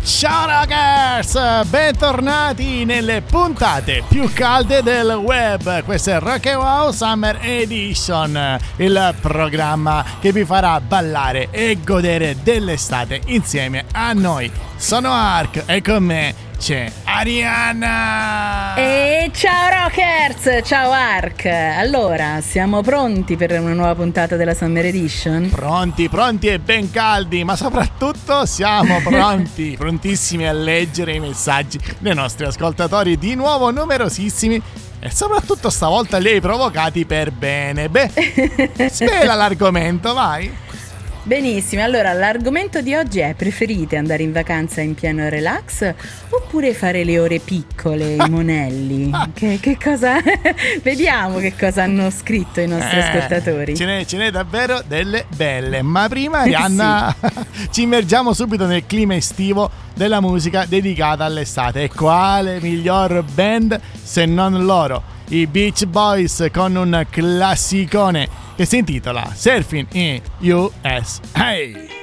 Ciao rockers! Bentornati nelle puntate più calde del web. Questo è Rock and Wow Summer Edition, il programma che vi farà ballare e godere dell'estate insieme a noi. Sono Ark e con me c'è Arianna! E ciao Rockers! Ciao Ark! Allora, siamo pronti per una nuova puntata della Summer Edition? Pronti, pronti e ben caldi, ma soprattutto siamo pronti, prontissimi a leggere i messaggi dei nostri ascoltatori, di nuovo numerosissimi e soprattutto stavolta li hai provocati per bene. Beh, svela l'argomento, vai! Benissimo, allora l'argomento di oggi è preferite andare in vacanza in pieno relax oppure fare le ore piccole, i monelli? che, che, cosa... Vediamo che cosa hanno scritto i nostri eh, ascoltatori. Ce n'è, ce n'è, davvero delle belle, ma prima Arianna sì. ci immergiamo subito nel clima estivo della musica dedicata all'estate. E quale miglior band se non loro? I Beach Boys con un classicone che si intitola Surfing in USA.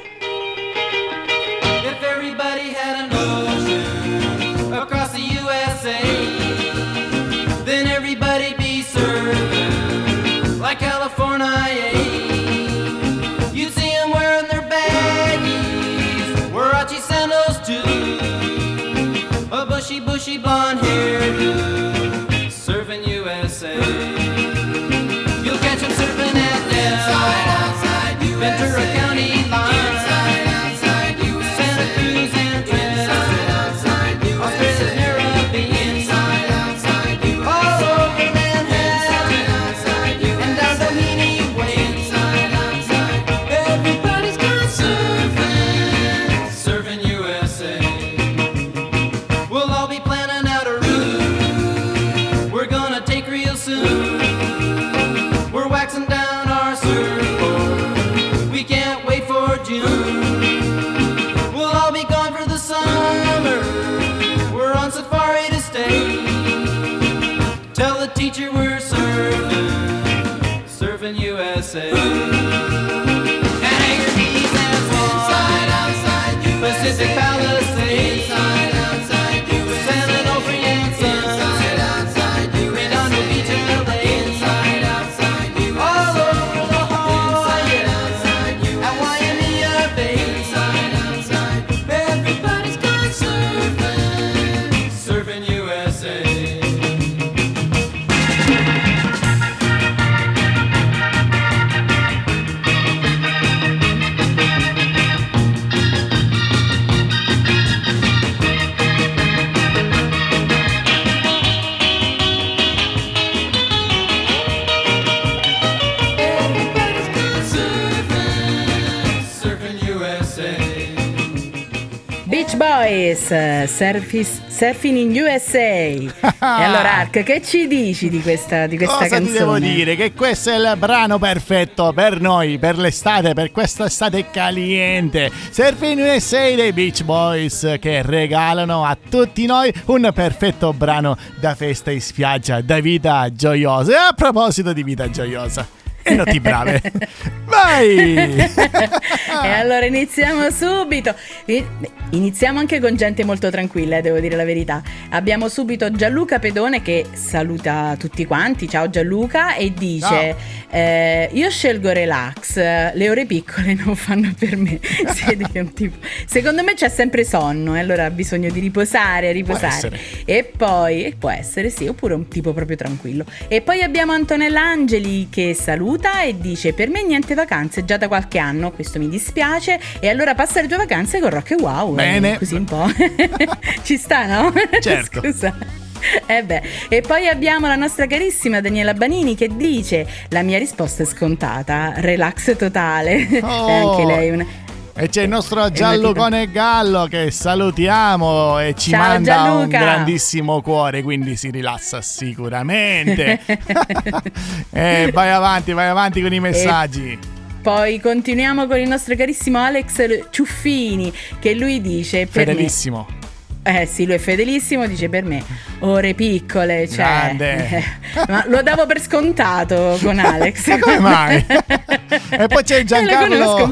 Surfis, Surfing in USA. e allora Ark, che ci dici di questa, di questa Cosa canzone? ti devo dire? Che questo è il brano perfetto per noi, per l'estate, per questa estate caliente. Surfing USA dei Beach Boys che regalano a tutti noi un perfetto brano da festa in spiaggia, da vita gioiosa. E a proposito di vita gioiosa, e brave. Vai! e allora iniziamo subito. Iniziamo anche con gente molto tranquilla, eh, devo dire la verità. Abbiamo subito Gianluca Pedone che saluta tutti quanti. Ciao Gianluca e dice: eh, Io scelgo relax, le ore piccole non fanno per me. Tipo- Secondo me c'è sempre sonno, e allora ha bisogno di riposare, riposare. E poi, e può essere sì, oppure un tipo proprio tranquillo. E poi abbiamo Antonella Angeli che saluta e dice: Per me niente vacanze già da qualche anno, questo mi dispiace. E allora passa le tue vacanze con Rock e Wow. eh, Bene. Così un po'. Ci sta, no? Certo. Scusa. Eh beh, e poi abbiamo la nostra carissima Daniela Banini che dice: La mia risposta è scontata, relax totale. Oh. È anche lei una. E c'è il nostro una Gianlucone Gallo che salutiamo e ci Ciao, manda un Gianluca. grandissimo cuore, quindi si rilassa sicuramente. e vai avanti, vai avanti con i messaggi. Poi continuiamo con il nostro carissimo Alex Ciuffini che lui dice: per me- Fedelissimo. Eh sì, lui è fedelissimo, dice per me ore piccole, cioè, Grande. ma lo davo per scontato con Alex. Ma come mai? e poi c'è Eh, Giancarlo.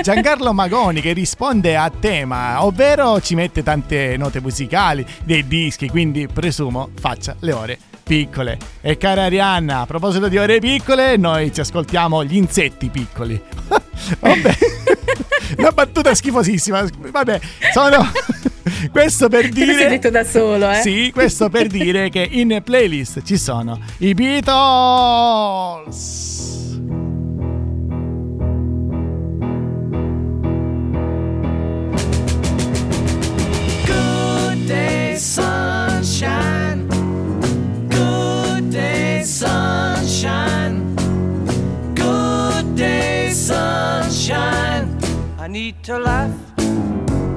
Giancarlo Magoni che risponde a tema, ovvero ci mette tante note musicali, dei dischi, quindi presumo faccia le ore piccole. E cara Arianna, a proposito di ore piccole, noi ci ascoltiamo gli insetti piccoli. Vabbè, una battuta schifosissima. Vabbè, sono... Questo per dire... detto da solo, eh? Sì, questo per dire che in playlist ci sono i Beatles. Good day, sunshine. Good day, sunshine. Good day, sunshine. I need to laugh,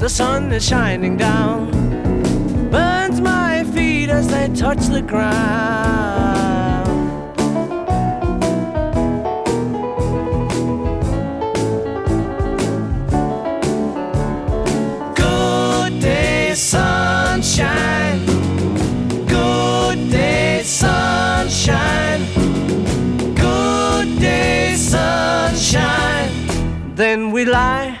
the sun is shining down. Burns my feet as they touch the ground. Good day, sunshine. Good day, sunshine. Good day, sunshine. Then we lie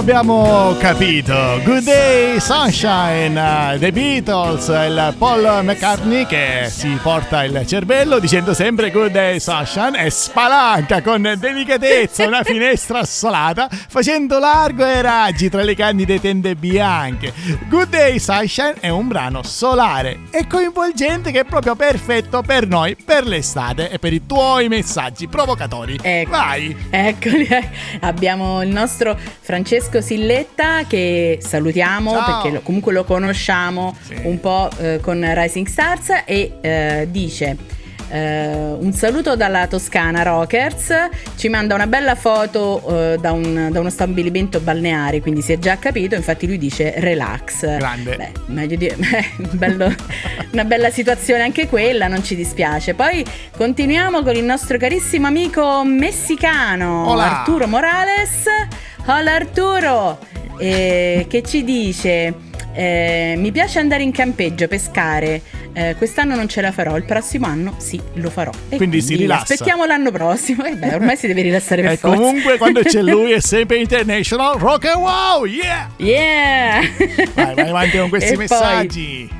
Abbiamo capito. Good Day Sunshine, uh, The Beatles, il Paul McCartney che si porta il cervello dicendo sempre Good Day Sunshine e spalanca con delicatezza una finestra assolata facendo largo ai raggi tra le candide tende bianche. Good Day Sunshine è un brano solare e coinvolgente che è proprio perfetto per noi, per l'estate e per i tuoi messaggi provocatori. Ecco. Vai! Eccoli, eh. abbiamo il nostro Francesco Silletta che salutiamo Ciao. perché lo- comunque lo conosciamo Sì. un po' eh, con Rising Stars e eh, dice eh, un saluto dalla Toscana Rockers, ci manda una bella foto eh, da, un- da uno stabilimento balneare, quindi si è già capito, infatti lui dice relax. Grande. Beh, meglio di... bello- una bella situazione anche quella, non ci dispiace. Poi continuiamo con il nostro carissimo amico messicano Hola. Arturo Morales. Hola Arturo, eh, che ci dice... eh, mi piace andare in campeggio, pescare. Eh, quest'anno non ce la farò, il prossimo anno sì, lo farò. E Quindi si rilassa. Aspettiamo l'anno prossimo. E beh, ormai si deve rilassare per E forza. comunque quando c'è lui è sempre international rock and wow, yeah! Yeah! Vai, vai avanti con questi E poi- messaggi.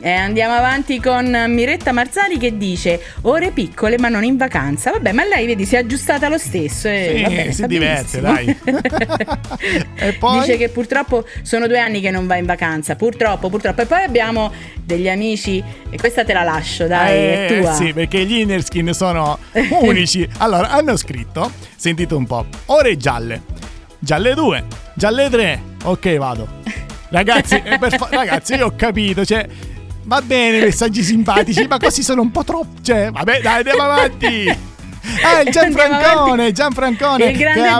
E andiamo avanti con Miretta Marzali che dice ore piccole ma non in vacanza. Vabbè, ma lei vedi si è aggiustata lo stesso e Sì, va bene, si diverte, benissimo. E poi? Dice che purtroppo sono due anni che non va in vacanza, purtroppo, purtroppo. E poi abbiamo degli amici, e questa te la lascio, dai, è Eh, tua. sì, perché gli Innerskin sono unici. Allora, hanno scritto, sentite un po', ore gialle, gialle 2, gialle 3, ok vado. Ragazzi, eh, fa- ragazzi, io ho capito, cioè... Va bene, messaggi simpatici, ma così sono un po' troppo. Cioè, vabbè, dai, andiamo avanti. Ah, il Gianfrancone, Gianfrancone Il che abbracciamo,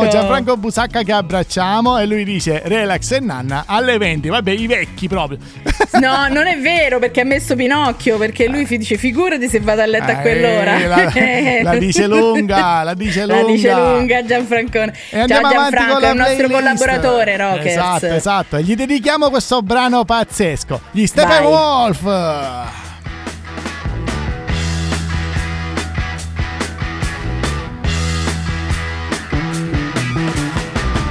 Gianfranco. Gianfranco Busacca che abbracciamo e lui dice relax e nanna alle 20, vabbè i vecchi proprio. No, non è vero perché ha messo Pinocchio, perché lui dice figurati se vado a letto a Eh, quell'ora. la- la dice lunga, la dice La dice lunga. lunga Gianfrancone. E andiamo Ciao avanti Gianfranco, è un nostro collaboratore, Rockers. Esatto, esatto. Gli dedichiamo questo brano pazzesco. Gli Steppenwolf.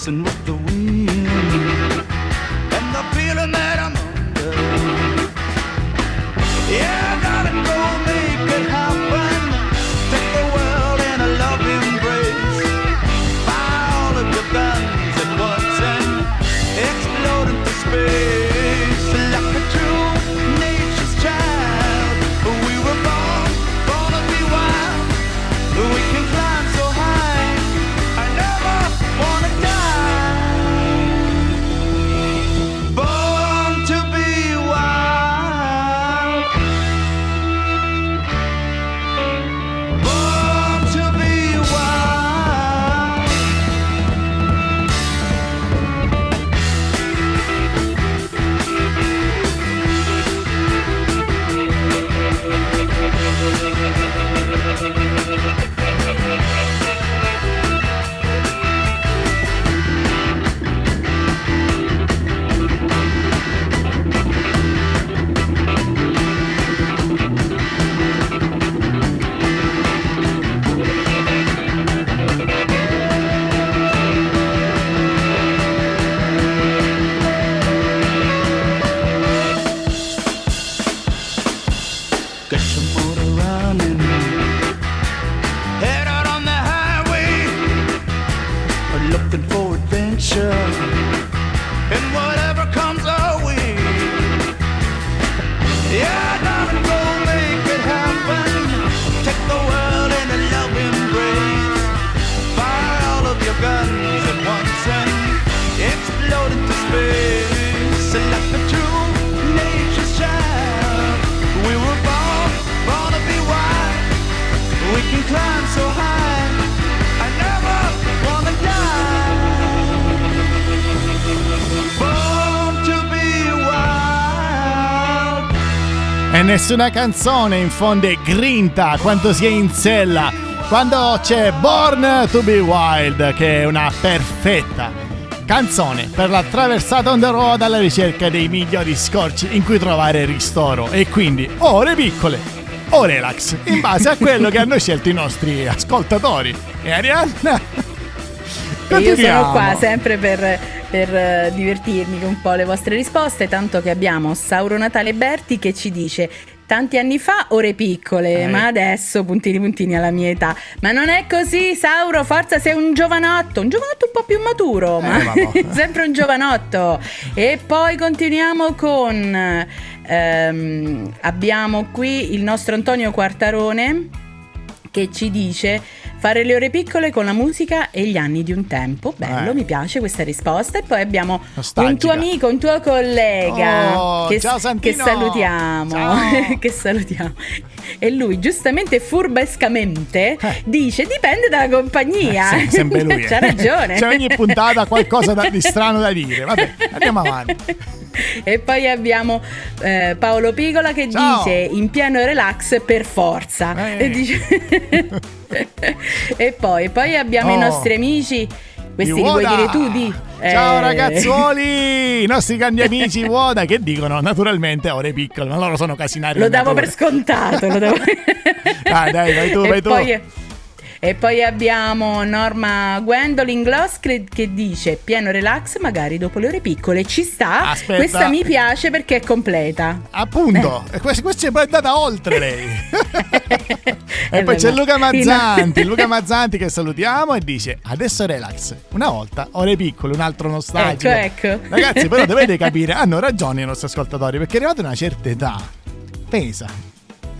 Racing with the E nessuna canzone infonde grinta quanto si è in sella. Quando c'è Born to be Wild, che è una perfetta canzone per la traversata on the road alla ricerca dei migliori scorci in cui trovare ristoro e quindi ore piccole o relax in base a quello che hanno scelto i nostri ascoltatori. E Arianna? Io sono qua sempre per, per, eh, divertirmi con un po' le vostre risposte, tanto che abbiamo Sauro Natale Berti che ci dice tanti anni fa ore piccole, Eh. ma adesso puntini puntini alla mia età. Ma non è così, Sauro, forza sei un giovanotto, un giovanotto un po' più maturo, Eh, ma sempre un giovanotto. E poi continuiamo con ehm, abbiamo qui il nostro Antonio Quartarone che ci dice fare le ore piccole con la musica e gli anni di un tempo. Bello, Eh. mi piace questa risposta. E poi abbiamo Nostalgica. un tuo amico, un tuo collega Oh, che, ciao che Santino! salutiamo. Ciao! che salutiamo. E lui, giustamente furbescamente, Eh. dice: dipende dalla compagnia. Eh, sì, sempre lui. C'ha ragione. C'è ogni puntata qualcosa da- di strano da dire. Vabbè, andiamo avanti. E poi abbiamo eh, Paolo Pigola che Ciao. dice in pieno relax per forza. Eh. E, dice- e poi, poi abbiamo Oh. i nostri amici. Questi li vuoi dire tu? Di? Ciao Eh. ragazzuoli, i nostri grandi amici Woda che dicono naturalmente ore piccole, ma loro sono casinari. Lo davo natura. per scontato. Lo davo... Dai, dai, vai tu, e vai tu. Poi, e poi abbiamo Norma Gwendolyn Gloss che, dice pieno relax magari dopo le ore piccole. Ci sta. Aspetta. Questa mi piace perché è completa. Appunto, e questa, questa è poi andata oltre lei. e Eh, poi c'è Luca Mazzanti. Luca Mazzanti che salutiamo e dice adesso relax. Una volta, ore piccole, un altro nostalgico. Ecco, ecco. Ragazzi, però dovete capire, hanno ragione i nostri ascoltatori, perché arrivati a una certa età, pesa.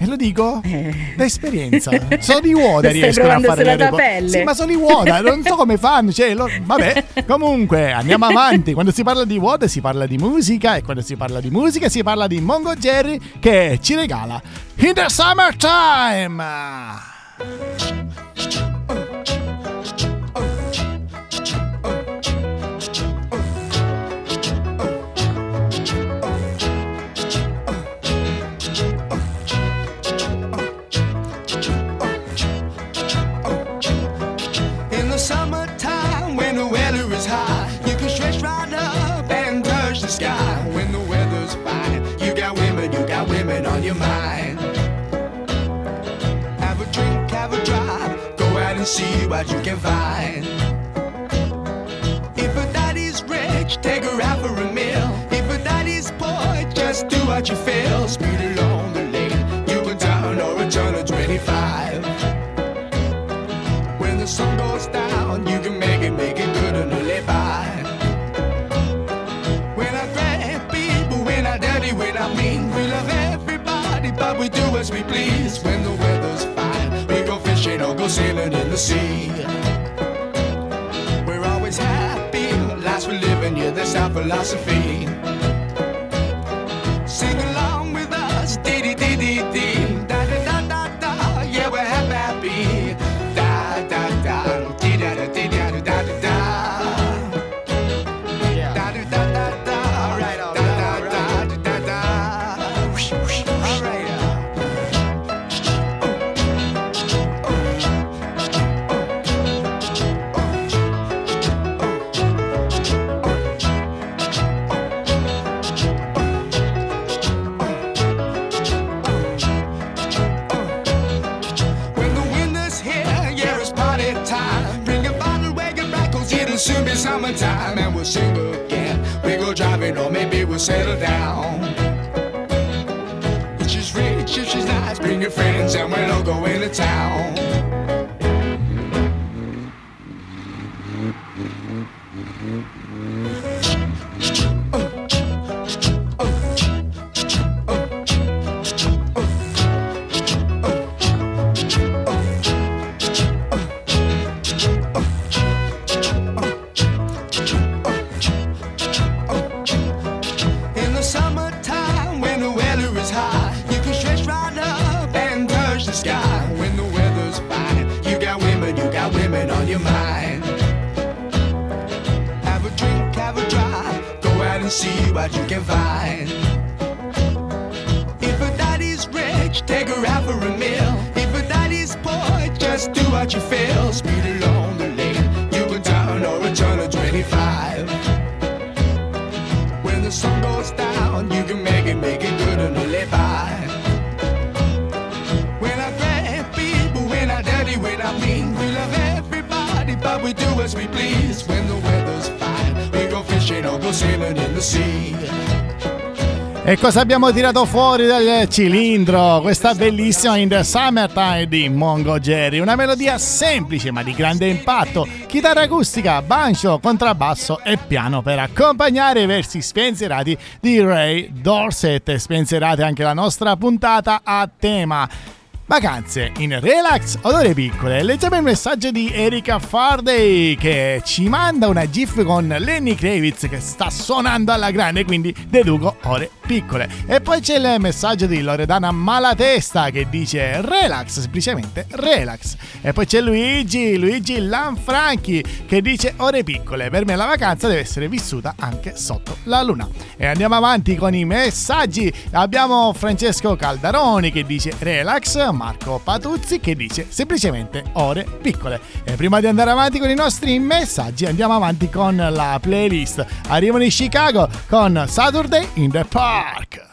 E lo dico Eh. da esperienza. Solo i Woda riescono a fare le tua repo- pelle. Sì, ma solo i Woda, non so come fanno. Cioè, lo- vabbè, comunque andiamo avanti. Quando si parla di Woda si parla di musica e quando si parla di musica si parla di Mongo Jerry che ci regala In the Summertime. What you can find. If a daddy's rich, take her out for a meal. If a daddy's poor, just do what you feel. Speed along the lane, you can down or return to 25. When the sun goes down, you can make it, make it good and live by. When I grab people, when I dirty, when I mean, we love everybody, but we do as we please. When the we go sailing in the sea. We're always happy, lives we live in, yeah, that's our philosophy. Be summertime. And we'll sing again. We go driving, or maybe we'll settle down. She's rich, if she's nice, bring your friends, and we'll all go into town. Cosa abbiamo tirato fuori dal cilindro? Questa bellissima In the Summertime di Mongo Jerry. Una melodia semplice ma di grande impatto. Chitarra acustica, banjo, contrabbasso e piano per accompagnare i versi spensierati di Ray Dorset. Spensierate anche la nostra puntata a tema. Vacanze in relax, odore piccole. Leggiamo il messaggio di Erika Farday che ci manda una gif con Lenny Kravitz che sta suonando alla grande, quindi deduco ore piccole. E poi c'è il messaggio di Loredana Malatesta che dice relax, semplicemente relax. E poi c'è Luigi, Luigi Lanfranchi che dice ore piccole. Per me la vacanza deve essere vissuta anche sotto la luna. E andiamo avanti con i messaggi. Abbiamo Francesco Caldaroni che dice relax, Marco Patuzzi che dice semplicemente ore piccole. E prima di andare avanti con i nostri messaggi andiamo avanti con la playlist. Arrivano in Chicago con Saturday in the Park. Saturday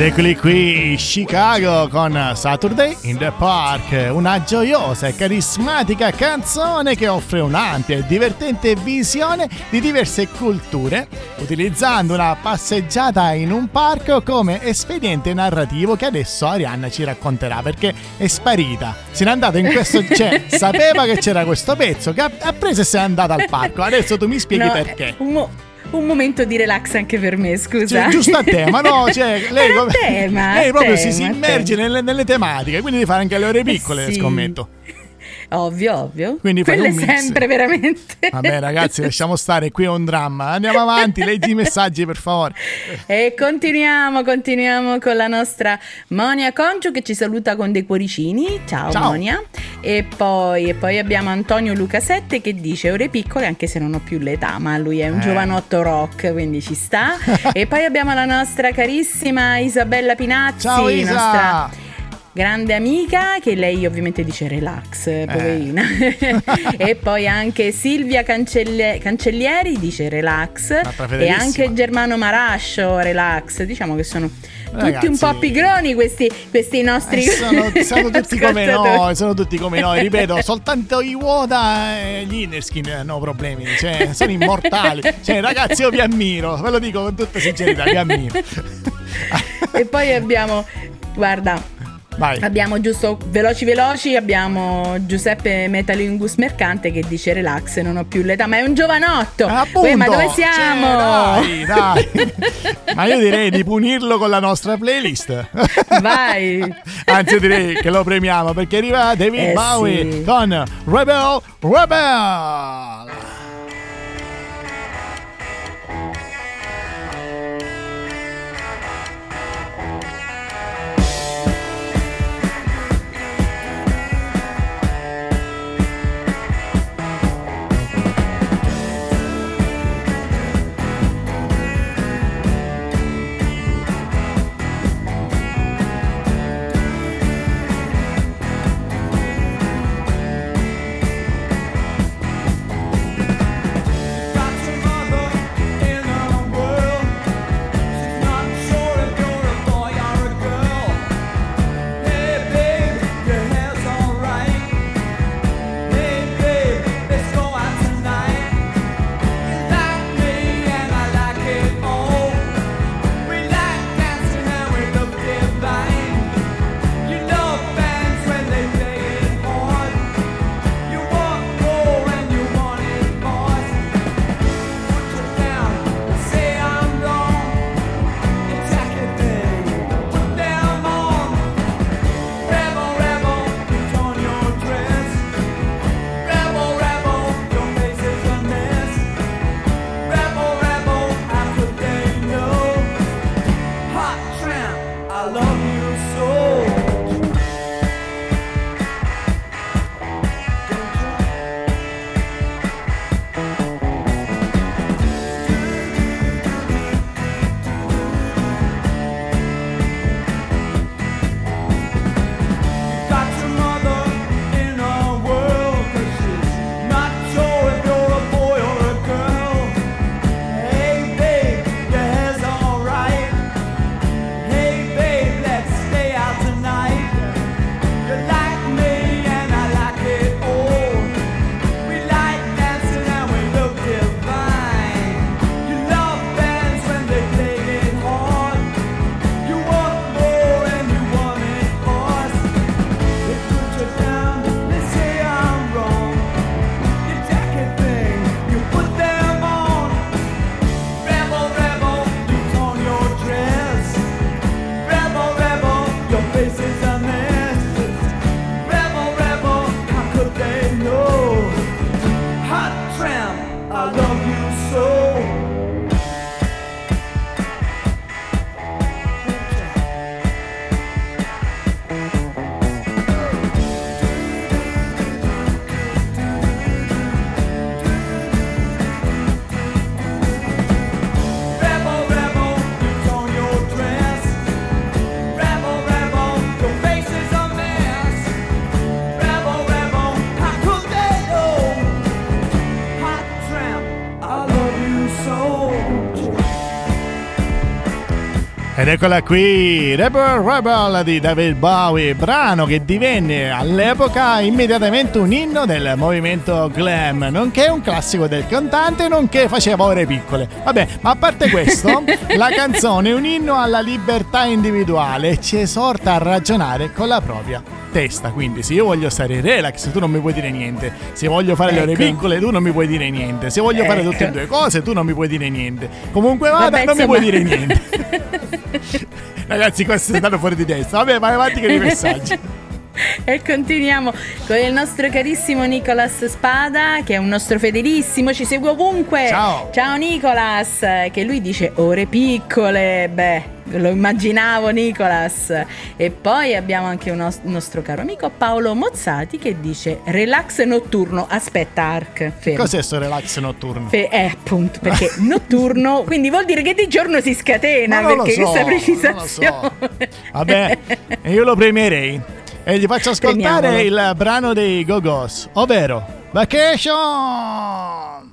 Ed eccoli qui, Chicago con Saturday in the Park, una gioiosa e carismatica canzone che offre un'ampia e divertente visione di diverse culture, utilizzando una passeggiata in un parco come espediente narrativo che adesso Arianna ci racconterà perché è sparita. Se n'è andata in questo... cioè, sapeva che c'era questo pezzo, che ha, preso e se n'è andata al parco. Adesso tu mi spieghi No, perché. Un, mo- un momento di relax anche per me, scusa. Cioè, giusto a tema, no? Cioè, lei, come- tema, lei proprio tema, si, si immerge nelle, nelle tematiche, quindi devi fare anche le ore piccole, Eh sì. scommetto. Ovvio, ovvio. Quindi un mix. sempre, veramente. Vabbè, ragazzi, lasciamo stare, qui è un dramma. Andiamo avanti, leggi i messaggi, per favore. E continuiamo, continuiamo con la nostra Monia Concio che ci saluta con dei cuoricini. Ciao, Ciao. Monia. E poi, e poi abbiamo Antonio Luca 7 che dice ore piccole anche se non ho più l'età, ma lui è un Eh. giovanotto rock, quindi ci sta. e poi abbiamo la nostra carissima Isabella Pinazzi, Ciao Isa! nostra grande amica che lei ovviamente dice relax, Eh. poverina. e poi anche Silvia Cancelle- Cancellieri dice relax e anche Germano Marascio relax. Diciamo che sono tutti Ragazzi. un po' pigroni questi, questi nostri Eh, sono, sono tutti come noi, sono tutti come noi, ripeto, soltanto i Woda e gli Innerskin hanno problemi, cioè, sono immortali. Cioè, ragazzi, io vi ammiro, ve lo dico con tutta sincerità, vi ammiro. E poi abbiamo guarda Vai. Abbiamo giusto veloci veloci, abbiamo Giuseppe Metalingus Mercante che dice relax, non ho più l'età, ma è un giovanotto. Eh, appunto, Uè, ma dove cioè, siamo? dai, dai. Ma io direi di punirlo con la nostra playlist. Vai. Anzi, direi che lo premiamo perché arriva David Eh, Bowie sì. con Rebel Rebel. I love you. Eccola qui, Rebel Rebel di David Bowie, brano che divenne all'epoca immediatamente un inno del movimento glam, nonché un classico del cantante, nonché faceva ore piccole. Vabbè, ma a parte questo, la canzone è un inno alla libertà individuale e ci esorta a ragionare con la propria testa. Quindi se io voglio stare relax, tu non mi puoi dire niente. Se voglio fare le ore Ecco. piccole, tu non mi puoi dire niente. Se voglio fare tutte e Ecco. due cose, tu non mi puoi dire niente. Comunque vada, Vabbè, non mi insomma. puoi dire niente. Ragazzi, questo è stato fuori di testa. Vabbè, vai avanti con i messaggi. E continuiamo con il nostro carissimo Nicolas Spada, che è un nostro fedelissimo, ci segue ovunque. Ciao. Ciao Nicolas, che lui dice ore piccole. Beh, lo immaginavo Nicolas. E poi abbiamo anche un nos- nostro caro amico Paolo Mozzati che dice relax notturno. Aspetta Arc, fermo. Cos'è sto relax notturno? Fe- eh, appunto, perché notturno, quindi vuol dire che di giorno si scatena, perché so, questa precisazione. so. Vabbè, io lo premierei. E gli faccio ascoltare Premiamolo. il brano dei Go-Go's, ovvero Vacation!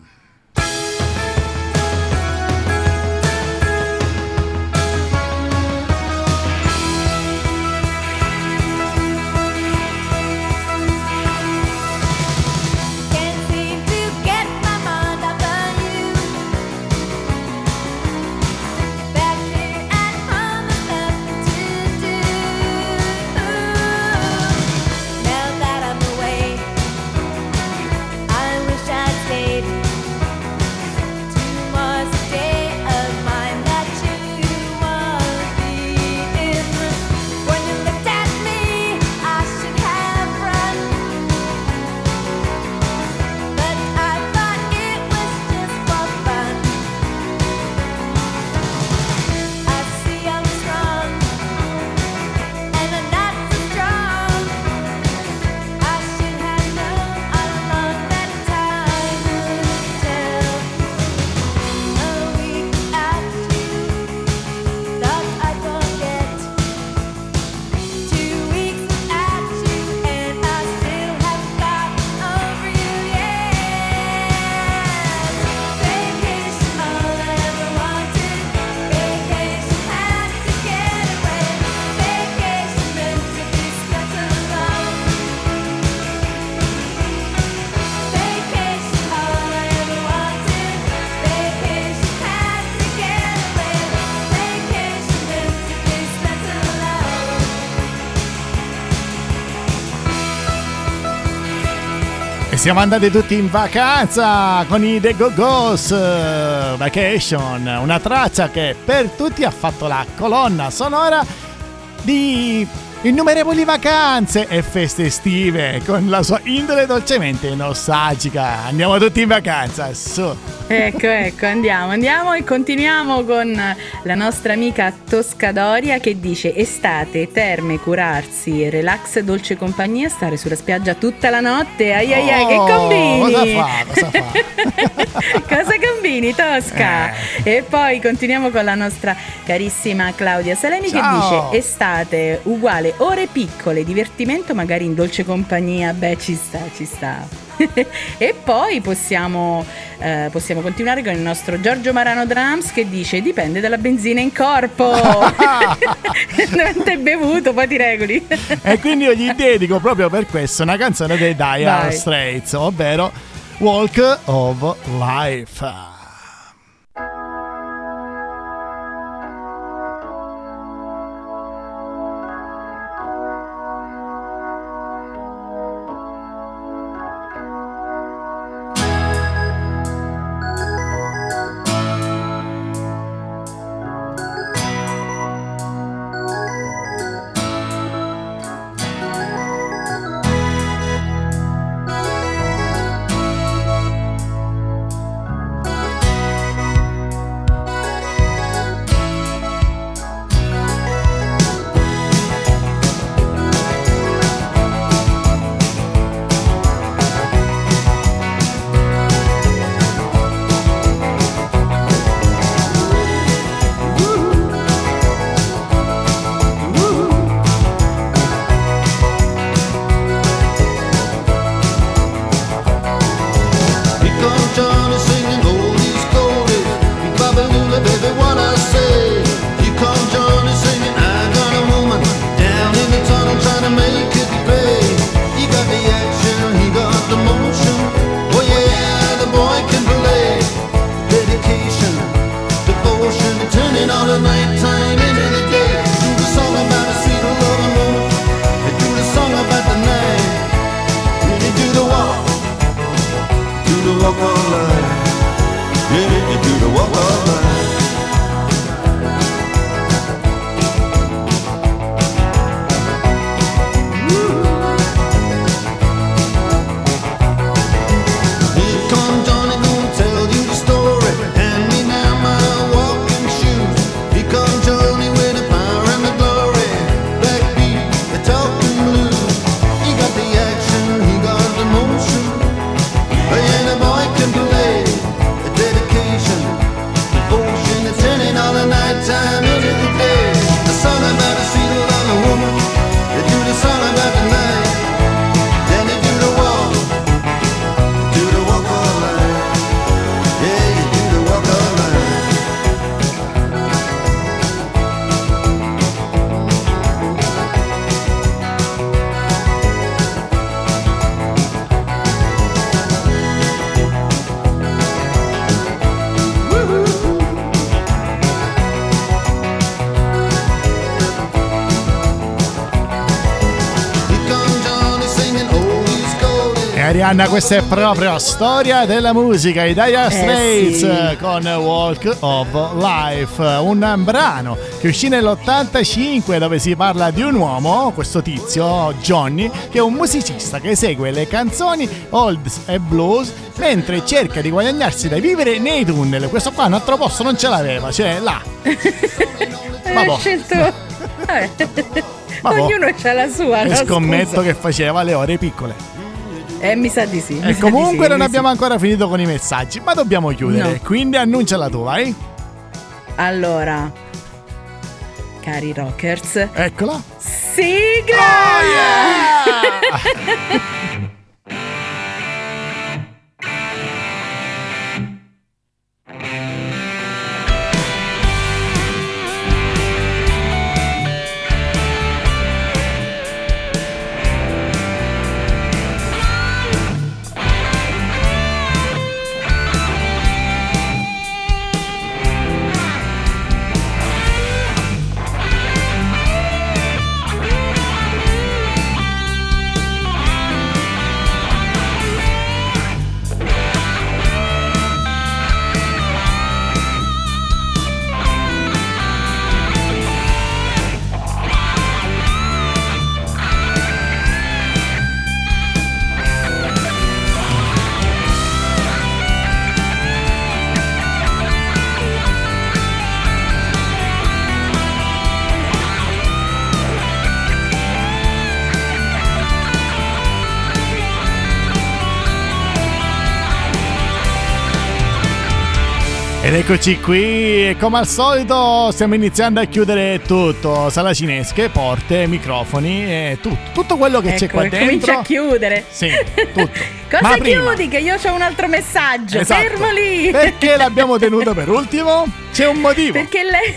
Siamo andati tutti in vacanza con i The Go-Go's eh, Vacation, una traccia che per tutti ha fatto la colonna sonora di innumerevoli vacanze e feste estive con la sua indole dolcemente nostalgica. Andiamo tutti in vacanza, su. Ecco, ecco, andiamo, andiamo e continuiamo con la nostra amica Toscadoria che dice estate, terme, curarsi, relax, dolce compagnia, stare sulla spiaggia tutta la notte. Ai ai ai, che Oh, combini? cosa fa, cosa fa? cosa combini, Tosca? Eh. E poi continuiamo con la nostra carissima Claudia Salemi Ciao. che dice estate uguale ore piccole, divertimento magari in dolce compagnia. Beh, ci sta, ci sta. e poi possiamo, eh, possiamo continuare con il nostro Giorgio Marano Drums che dice dipende dalla benzina in corpo. Quanto hai bevuto, poi ti regoli. E quindi io gli dedico proprio per questo una canzone dei Dire. Straits, ovvero Walk of Life. Arianna, questa è proprio storia della musica. I Dire Straits sì. eh, con Walk of Life, un brano che uscì nell'85 dove si parla di un uomo, questo tizio, Johnny, che è un musicista che esegue le canzoni olds e blues mentre cerca di guadagnarsi da vivere nei tunnel. Questo qua un altro posto non ce l'aveva, cioè là. Vabbè. Hai scelto. Vabbè. Vabbè. Ognuno ha la sua. E no, scommetto scusa. che faceva le ore piccole. Eh, mi sa di sì. E sa comunque sì, non abbiamo sa- ancora finito con i messaggi, ma dobbiamo chiudere. No. Quindi annunciala tu, vai. Allora, cari rockers, Eccola. sigla! Oh yeah! eccoci qui, e come al solito stiamo iniziando a chiudere tutto, sala cinesche, porte, microfoni e tutto, tutto quello che c'è Ecco, qua e comincia dentro. a chiudere. Sì, tutto. Cosa Ma prima- chiudi? Che io ho un altro messaggio. Esatto. Fermo lì. Perché l'abbiamo tenuto per ultimo? C'è un motivo. Perché lei.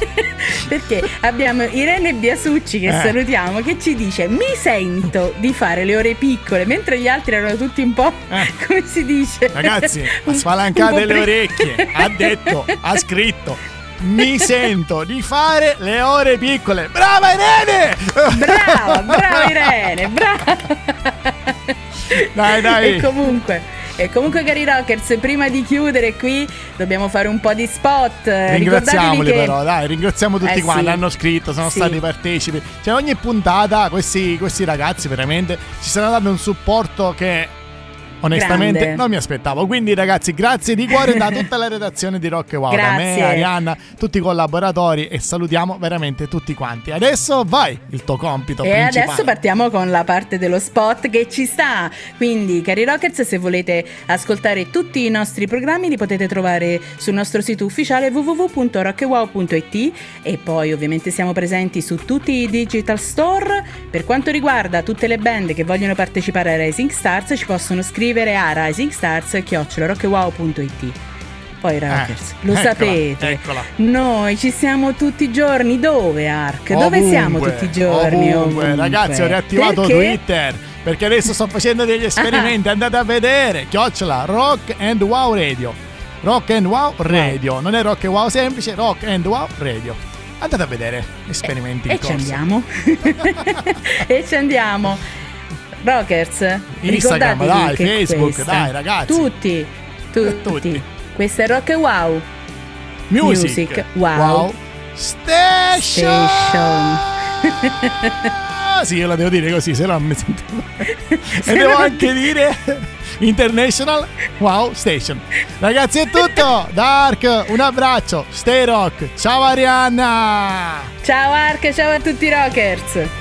Perché abbiamo Irene Biasucci che Eh. salutiamo che ci dice mi sento di fare le ore piccole mentre gli altri erano tutti un po' Eh. come si dice Ragazzi, spalancate un po' le orecchie. Ha detto, ha scritto. Mi sento di fare le ore piccole. Brava Irene! brava brava Irene brava Dai, dai. e comunque e comunque cari rockers prima di chiudere qui dobbiamo fare un po' di spot Ringraziamoli che però, dai, ringraziamo tutti Eh, quanti, sì. hanno scritto, sono Sì. stati partecipi. Cioè ogni puntata questi, questi ragazzi veramente ci stanno dando un supporto che onestamente Grande. non mi aspettavo. Quindi ragazzi, grazie di cuore da tutta la redazione di Rock e Wow, da me, Grazie. Arianna, tutti i collaboratori e salutiamo veramente tutti quanti. Adesso vai, il tuo compito E principale. adesso partiamo con la parte dello spot che ci sta. Quindi, cari Rockets, se volete ascoltare tutti i nostri programmi, li potete trovare sul nostro sito ufficiale www.rockewow.it e poi ovviamente siamo presenti su tutti i digital store. Per quanto riguarda tutte le band che vogliono partecipare a Rising Stars, ci possono scrivere a risingstars.rockewow.it. Poi Rockers, lo Eh, eccola, sapete. eccola. Noi ci siamo tutti i giorni dove Ark? Dove Ovunque, siamo tutti i giorni? Ovunque. Ragazzi, ho riattivato Perché? Twitter. Perché adesso sto facendo degli esperimenti. Andate a vedere. Chiocciola Rock and Wow Radio. Rock and Wow Radio. Non è Rock and Wow semplice, Rock and Wow Radio. Andate a vedere. Esperimenti in E ci corso. andiamo. e ci andiamo. Rockers, Instagram, dai, Facebook, questa- dai, ragazzi. Tutti, tu- Tutti. tutti. Questa è Rock e Wow. Music. Music, wow. Station. Station. Ah, sì, io la devo dire così, se no mi sento. E devo anche dire International Wow Station. Ragazzi, è tutto. Dark, un abbraccio. Stay rock. Ciao Arianna. Ciao Ark, ciao a tutti i Rockers.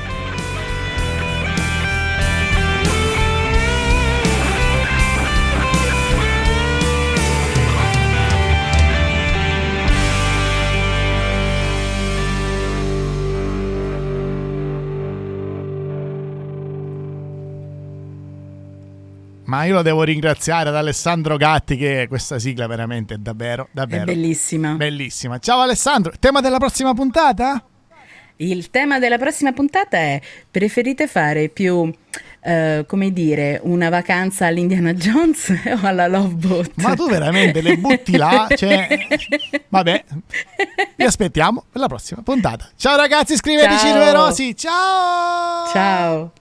Ma io lo devo ringraziare ad Alessandro Gatti che questa sigla veramente è davvero, È davvero bellissima. bellissima. Ciao Alessandro. Tema della prossima puntata? Il tema della prossima puntata è preferite fare più, eh, come dire, una vacanza all'Indiana Jones o alla Love Boat? Ma tu veramente le butti là? Cioè, vabbè, vi aspettiamo per la prossima puntata. Ciao ragazzi, iscriveteci Ciao. numerosi. Ciao! Ciao.